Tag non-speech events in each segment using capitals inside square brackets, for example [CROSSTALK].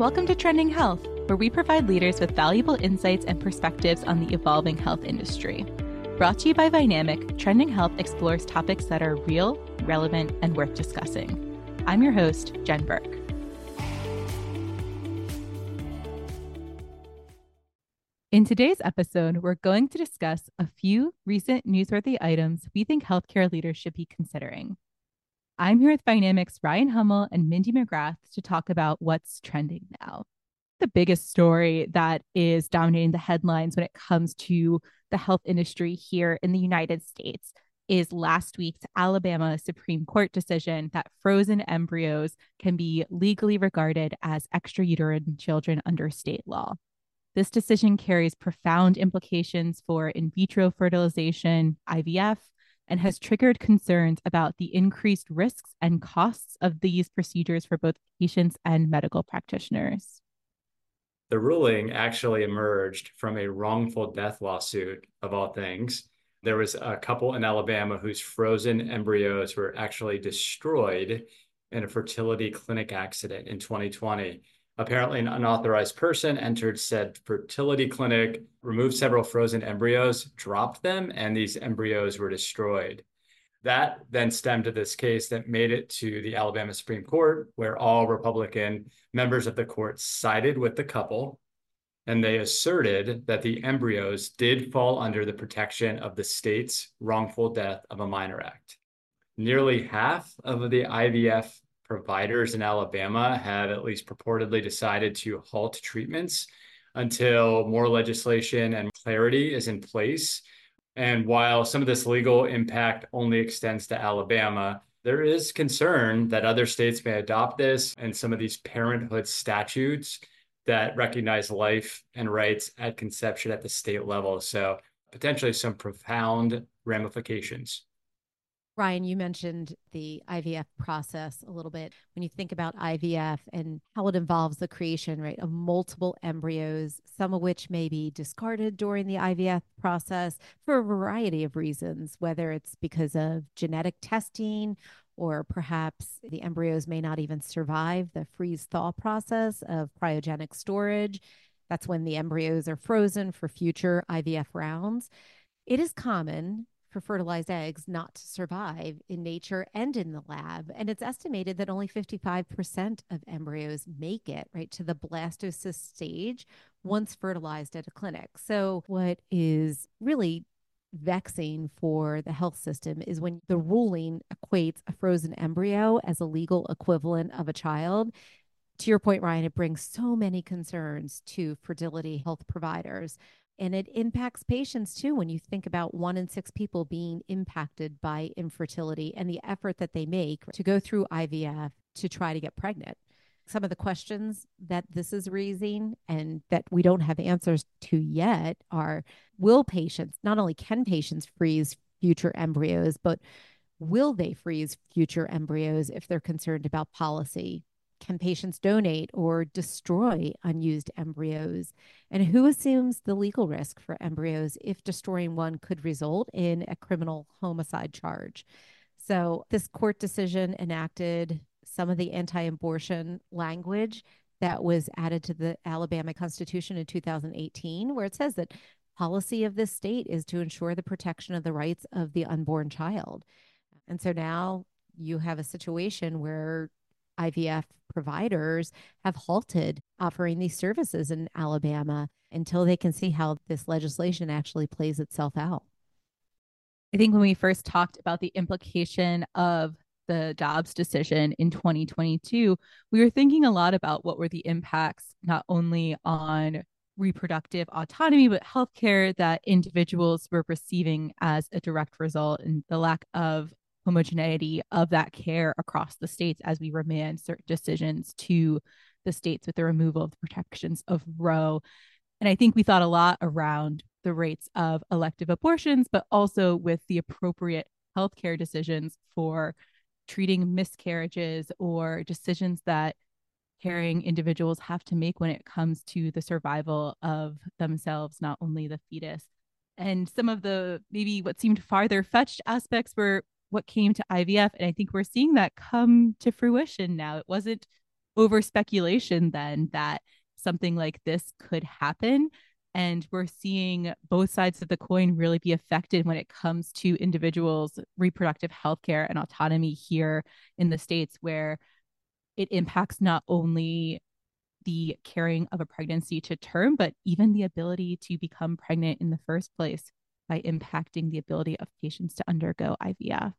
Welcome to Trending Health, where we provide leaders with valuable insights and perspectives on the evolving health industry. Brought to you by Vynamic, Trending Health explores topics that are real, relevant, and worth discussing. I'm your host, Jen Burke. In today's episode, we're going to discuss a few recent newsworthy items we think healthcare leaders should be considering. I'm here with Vynamic's Ryan Hummel and Mindy McGrath to talk about what's trending now. The biggest story that is dominating the headlines when it comes to the health industry here in the United States is last week's Alabama Supreme Court decision that frozen embryos can be legally regarded as extrauterine children under state law. This decision carries profound implications for in vitro fertilization, IVF, and has triggered concerns about the increased risks and costs of these procedures for both patients and medical practitioners. The ruling actually emerged from a wrongful death lawsuit, of all things. There was a couple in Alabama whose frozen embryos were actually destroyed in a fertility clinic accident in 2020 apparently an unauthorized person entered said fertility clinic, removed several frozen embryos, dropped them, and these embryos were destroyed. That then stemmed to this case that made it to the Alabama Supreme Court, where all Republican members of the court sided with the couple. And they asserted that the embryos did fall under the protection of the state's wrongful death of a minor act. Nearly half of the IVF providers in Alabama have at least purportedly decided to halt treatments until more legislation and clarity is in place. And while some of this legal impact only extends to Alabama, there is concern that other states may adopt this and some of these parenthood statutes that recognize life and rights at conception at the state level. So potentially some profound ramifications. Ryan, you mentioned the IVF process a little bit. When you think about IVF and how it involves the creation, right, of multiple embryos, some of which may be discarded during the IVF process for a variety of reasons, whether it's because of genetic testing or perhaps the embryos may not even survive the freeze thaw process of cryogenic storage. That's when the embryos are frozen for future IVF rounds. It is common for fertilized eggs not to survive in nature and in the lab. And it's estimated that only 55% of embryos make it right to the blastocyst stage once fertilized at a clinic. So, what is really vexing for the health system is when the ruling equates a frozen embryo as a legal equivalent of a child. To your point, Ryan, it brings so many concerns to fertility health providers and it impacts patients too when you think about one in six people being impacted by infertility and the effort that they make to go through IVF to try to get pregnant. Some of the questions that this is raising and that we don't have answers to yet are will patients, not only can patients freeze future embryos, but will they freeze future embryos if they're concerned about policy can patients donate or destroy unused embryos? And who assumes the legal risk for embryos if destroying one could result in a criminal homicide charge? So, this court decision enacted some of the anti abortion language that was added to the Alabama Constitution in 2018, where it says that policy of this state is to ensure the protection of the rights of the unborn child. And so now you have a situation where IVF providers have halted offering these services in Alabama until they can see how this legislation actually plays itself out. I think when we first talked about the implication of the Dobbs decision in 2022, we were thinking a lot about what were the impacts not only on reproductive autonomy, but healthcare that individuals were receiving as a direct result and the lack of homogeneity of that care across the states as we remand certain decisions to the states with the removal of the protections of Roe. And I think we thought a lot around the rates of elective abortions, but also with the appropriate healthcare decisions for treating miscarriages or decisions that caring individuals have to make when it comes to the survival of themselves, not only the fetus. And some of the maybe what seemed farther fetched aspects were what came to IVF. And I think we're seeing that come to fruition now. It wasn't over speculation then that something like this could happen. And we're seeing both sides of the coin really be affected when it comes to individuals' reproductive health care and autonomy here in the States, where it impacts not only the carrying of a pregnancy to term, but even the ability to become pregnant in the first place by impacting the ability of patients to undergo IVF.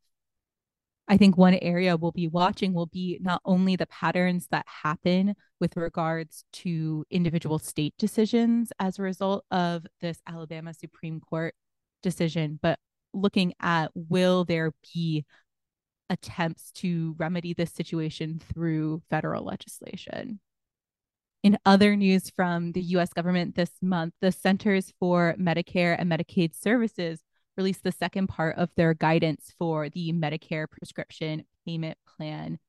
I think one area we'll be watching will be not only the patterns that happen with regards to individual state decisions as a result of this Alabama Supreme Court decision, but looking at will there be attempts to remedy this situation through federal legislation. In other news from the US government this month, the Centers for Medicare and Medicaid Services released the second part of their guidance for the Medicare prescription payment plan.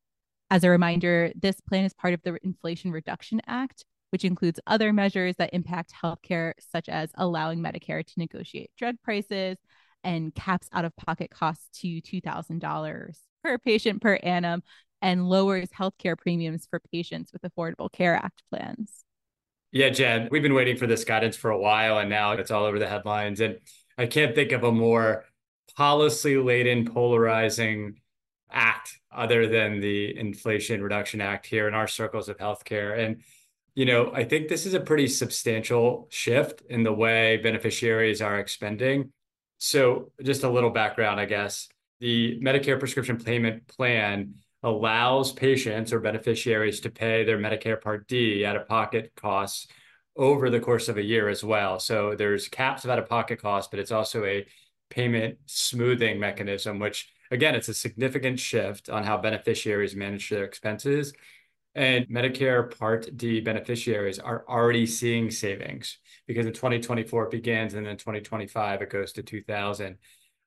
As a reminder, this plan is part of the Inflation Reduction Act, which includes other measures that impact healthcare, such as allowing Medicare to negotiate drug prices and caps out of pocket costs to $2,000 per patient per annum and lowers healthcare premiums for patients with Affordable Care Act plans. Yeah, Jen, we've been waiting for this guidance for a while, and now it's all over the headlines. And I can't think of a more policy laden, polarizing act other than the Inflation Reduction Act here in our circles of healthcare. And, you know, I think this is a pretty substantial shift in the way beneficiaries are expending. So, just a little background, I guess. The Medicare prescription payment plan allows patients or beneficiaries to pay their Medicare Part D out of pocket costs over the course of a year as well. So there's caps of out of pocket costs, but it's also a payment smoothing mechanism, which again, it's a significant shift on how beneficiaries manage their expenses. And Medicare Part D beneficiaries are already seeing savings because in 2024 it begins and then 2025 it goes to 2000.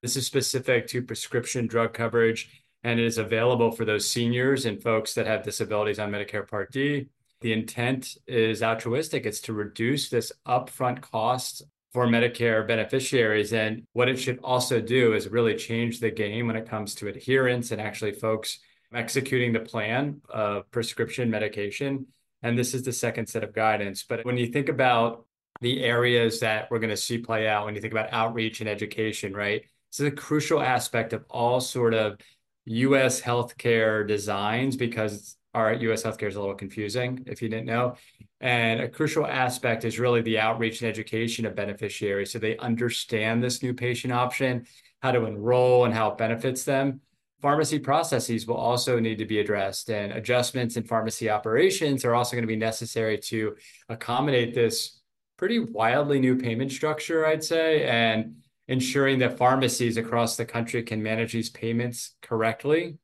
This is specific to prescription drug coverage and it is available for those seniors and folks that have disabilities on Medicare Part D the intent is altruistic. It's to reduce this upfront cost for Medicare beneficiaries. And what it should also do is really change the game when it comes to adherence and actually folks executing the plan of prescription medication. And this is the second set of guidance. But when you think about the areas that we're going to see play out, when you think about outreach and education, right? This is a crucial aspect of all sort of US healthcare designs because our US healthcare is a little confusing if you didn't know. And a crucial aspect is really the outreach and education of beneficiaries so they understand this new patient option, how to enroll, and how it benefits them. Pharmacy processes will also need to be addressed, and adjustments in pharmacy operations are also going to be necessary to accommodate this pretty wildly new payment structure, I'd say, and ensuring that pharmacies across the country can manage these payments correctly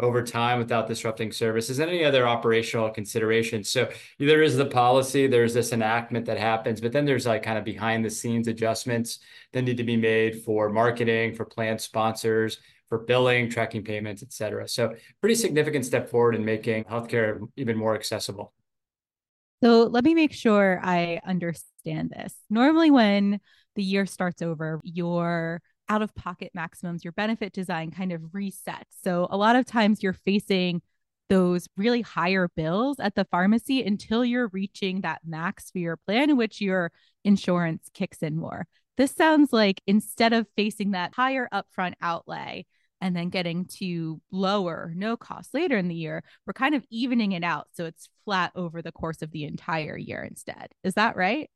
over time without disrupting services and any other operational considerations. So there is the policy, there's this enactment that happens, but then there's like kind of behind the scenes adjustments that need to be made for marketing, for plan sponsors, for billing, tracking payments, et cetera. So pretty significant step forward in making healthcare even more accessible. So let me make sure I understand this. Normally when the year starts over, your out of pocket maximums, your benefit design kind of resets. So a lot of times you're facing those really higher bills at the pharmacy until you're reaching that max for your plan which your insurance kicks in more. This sounds like instead of facing that higher upfront outlay and then getting to lower no cost later in the year, we're kind of evening it out so it's flat over the course of the entire year instead. Is that right?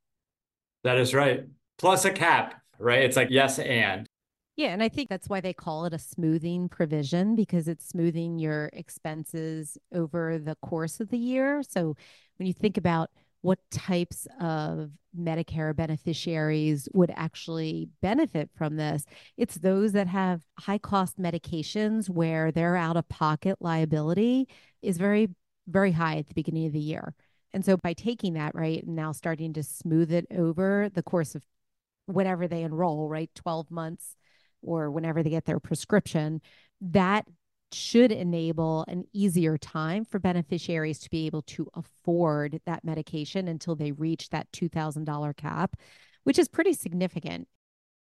That is right. Plus a cap, right? It's like yes and. Yeah, and I think that's why they call it a smoothing provision because it's smoothing your expenses over the course of the year. So when you think about what types of Medicare beneficiaries would actually benefit from this, it's those that have high cost medications where their out of pocket liability is very, very high at the beginning of the year. And so by taking that, right, and now starting to smooth it over the course of whenever they enroll, right, 12 months or whenever they get their prescription, that should enable an easier time for beneficiaries to be able to afford that medication until they reach that $2,000 cap, which is pretty significant.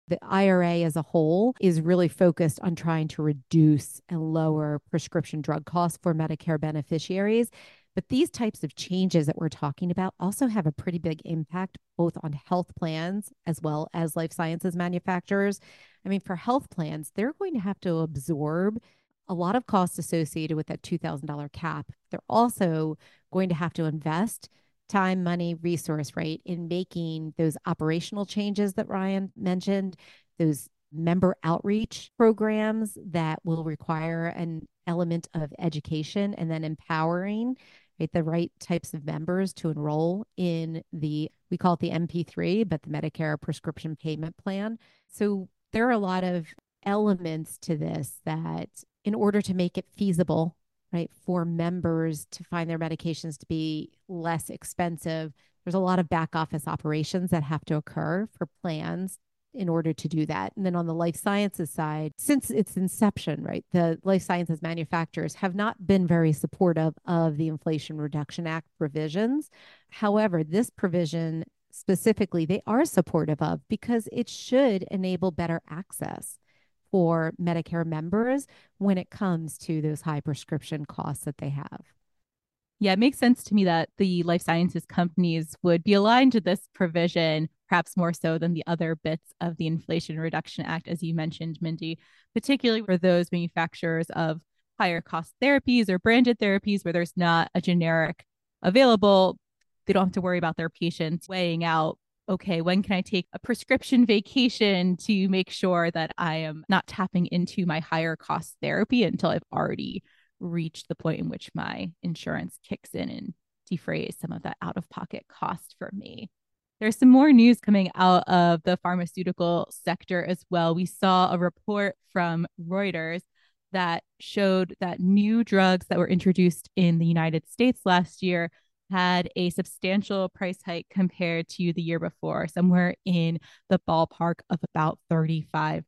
The IRA as a whole is really focused on trying to reduce and lower prescription drug costs for Medicare beneficiaries. But these types of changes that we're talking about also have a pretty big impact both on health plans as well as life sciences manufacturers. I mean, for health plans, they're going to have to absorb a lot of costs associated with that $2,000 cap. They're also going to have to invest time, money, resource, right, in making those operational changes that Ryan mentioned, those member outreach programs that will require an element of education and then empowering right the right types of members to enroll in the we call it the MP3 but the Medicare prescription payment plan. So there are a lot of elements to this that in order to make it feasible right for members to find their medications to be less expensive there's a lot of back office operations that have to occur for plans in order to do that. And then on the life sciences side, since its inception, right, the life sciences manufacturers have not been very supportive of the Inflation Reduction Act provisions. However, this provision specifically, they are supportive of because it should enable better access for Medicare members when it comes to those high prescription costs that they have. Yeah, it makes sense to me that the life sciences companies would be aligned to this provision, perhaps more so than the other bits of the Inflation Reduction Act, as you mentioned, Mindy, particularly for those manufacturers of higher cost therapies or branded therapies where there's not a generic available. They don't have to worry about their patients weighing out okay, when can I take a prescription vacation to make sure that I am not tapping into my higher cost therapy until I've already reach the point in which my insurance kicks in and defrays some of that out of pocket cost for me. There's some more news coming out of the pharmaceutical sector as well. We saw a report from Reuters that showed that new drugs that were introduced in the United States last year had a substantial price hike compared to the year before, somewhere in the ballpark of about 35%.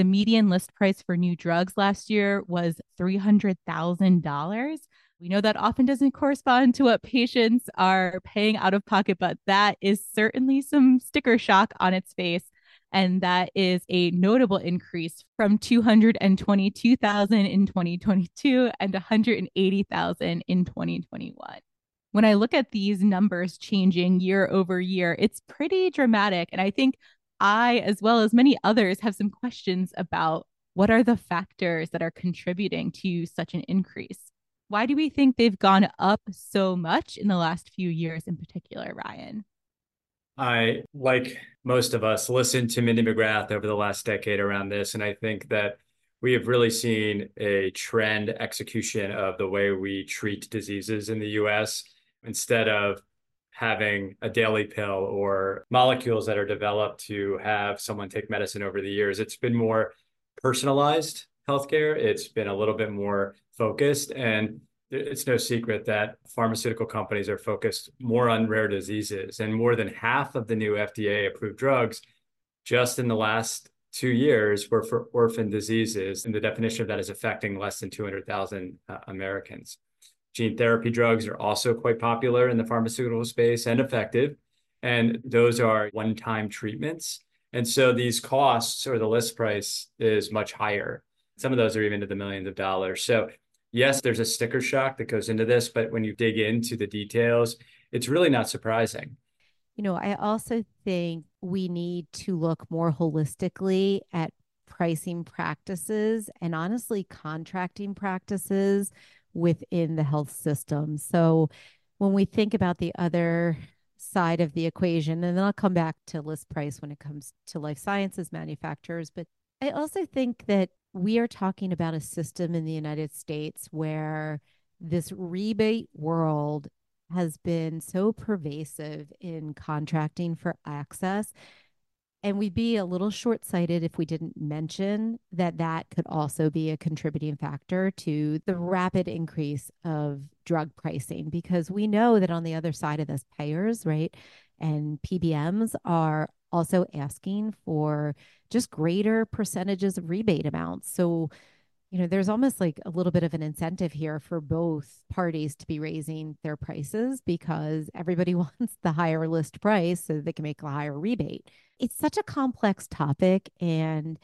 The median list price for new drugs last year was $300,000. We know that often doesn't correspond to what patients are paying out of pocket, but that is certainly some sticker shock on its face. And that is a notable increase from 222,000 in 2022 and 180,000 in 2021 when I look at these numbers changing year over year, it's pretty dramatic. And I think I, as well as many others, have some questions about what are the factors that are contributing to such an increase? Why do we think they've gone up so much in the last few years in particular, Ryan? I, like most of us, listened to Mindy McGrath over the last decade around this. And I think that we have really seen a trend execution of the way we treat diseases in the US. Instead of having a daily pill or molecules that are developed to have someone take medicine over the years. It's been more personalized healthcare. It's been a little bit more focused. And it's no secret that pharmaceutical companies are focused more on rare diseases. And more than half of the new FDA approved drugs just in the last two years were for orphan diseases. And the definition of that is affecting less than 200,000 uh, Americans. Gene therapy drugs are also quite popular in the pharmaceutical space and effective. And those are one time treatments. And so these costs or the list price is much higher. Some of those are even to the millions of dollars. So, yes, there's a sticker shock that goes into this, but when you dig into the details, it's really not surprising. You know, I also think we need to look more holistically at pricing practices and honestly contracting practices within the health system. So when we think about the other side of the equation, and then I'll come back to list price when it comes to life sciences manufacturers, but I also think that we are talking about a system in the United States where this rebate world has been so pervasive in contracting for access and we'd be a little short sighted if we didn't mention that that could also be a contributing factor to the rapid increase of drug pricing, because we know that on the other side of this, payers, right, and PBMs are also asking for just greater percentages of rebate amounts. So, you know, there's almost like a little bit of an incentive here for both parties to be raising their prices because everybody [LAUGHS] wants the higher list price so they can make a higher rebate it's such a complex topic and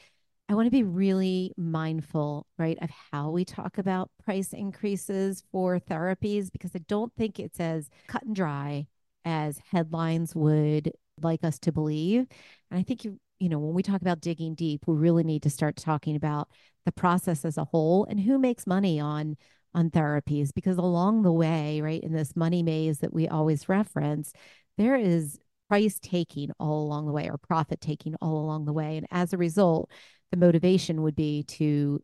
I want to be really mindful, right, of how we talk about price increases for therapies because I don't think it's as cut and dry as headlines would like us to believe. And I think you you know, when we talk about digging deep, we really need to start talking about the process as a whole and who makes money on on therapies because along the way, right, in this money maze that we always reference, there is price taking all along the way or profit taking all along the way. And as a result, the motivation would be to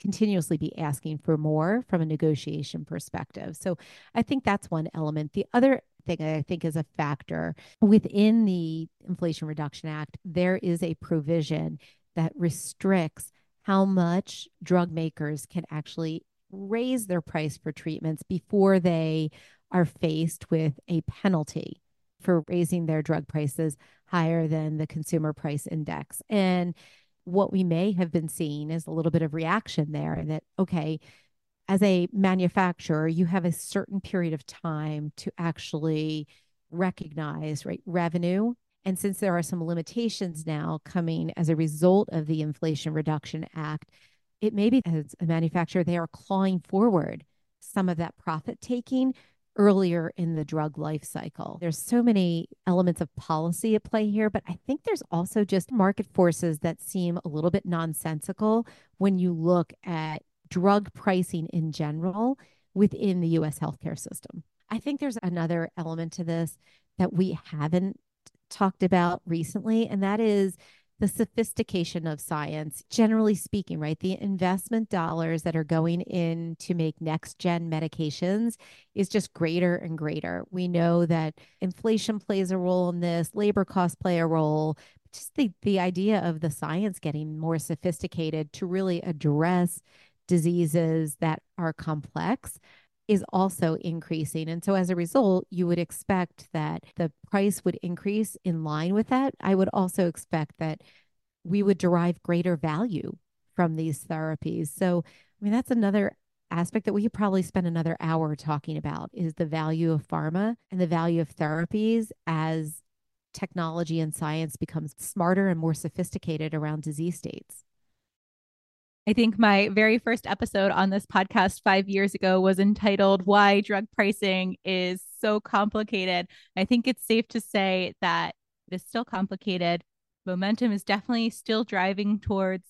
continuously be asking for more from a negotiation perspective. So I think that's one element. The other thing I think is a factor within the Inflation Reduction Act, there is a provision that restricts how much drug makers can actually raise their price for treatments before they are faced with a penalty for raising their drug prices higher than the consumer price index. And what we may have been seeing is a little bit of reaction there that, okay, as a manufacturer, you have a certain period of time to actually recognize right revenue. And since there are some limitations now coming as a result of the Inflation Reduction Act, it may be as a manufacturer, they are clawing forward some of that profit taking earlier in the drug life cycle. There's so many elements of policy at play here, but I think there's also just market forces that seem a little bit nonsensical when you look at drug pricing in general within the US healthcare system. I think there's another element to this that we haven't talked about recently, and that is the sophistication of science, generally speaking, right? The investment dollars that are going in to make next gen medications is just greater and greater. We know that inflation plays a role in this, labor costs play a role. Just the, the idea of the science getting more sophisticated to really address diseases that are complex is also increasing. And so as a result, you would expect that the price would increase in line with that. I would also expect that we would derive greater value from these therapies. So, I mean, that's another aspect that we could probably spend another hour talking about is the value of pharma and the value of therapies as technology and science becomes smarter and more sophisticated around disease states. I think my very first episode on this podcast five years ago was entitled Why Drug Pricing is So Complicated. I think it's safe to say that it is still complicated. Momentum is definitely still driving towards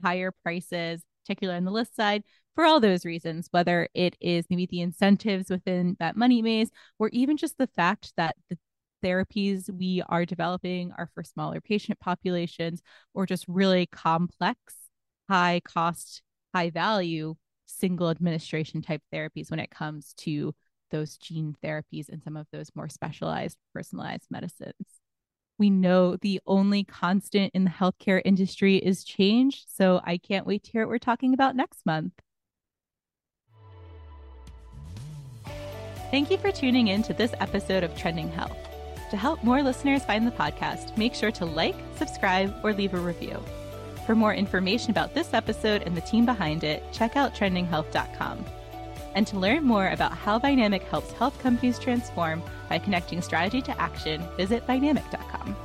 higher prices, particularly on the list side, for all those reasons, whether it is maybe the incentives within that money maze, or even just the fact that the therapies we are developing are for smaller patient populations or just really complex high cost, high value single administration type therapies when it comes to those gene therapies and some of those more specialized personalized medicines. We know the only constant in the healthcare industry is change. So I can't wait to hear what we're talking about next month. Thank you for tuning in to this episode of Trending Health. To help more listeners find the podcast, make sure to like, subscribe, or leave a review. For more information about this episode and the team behind it, check out trendinghealth.com. And to learn more about how Vynamic helps health companies transform by connecting strategy to action, visit vynamic.com.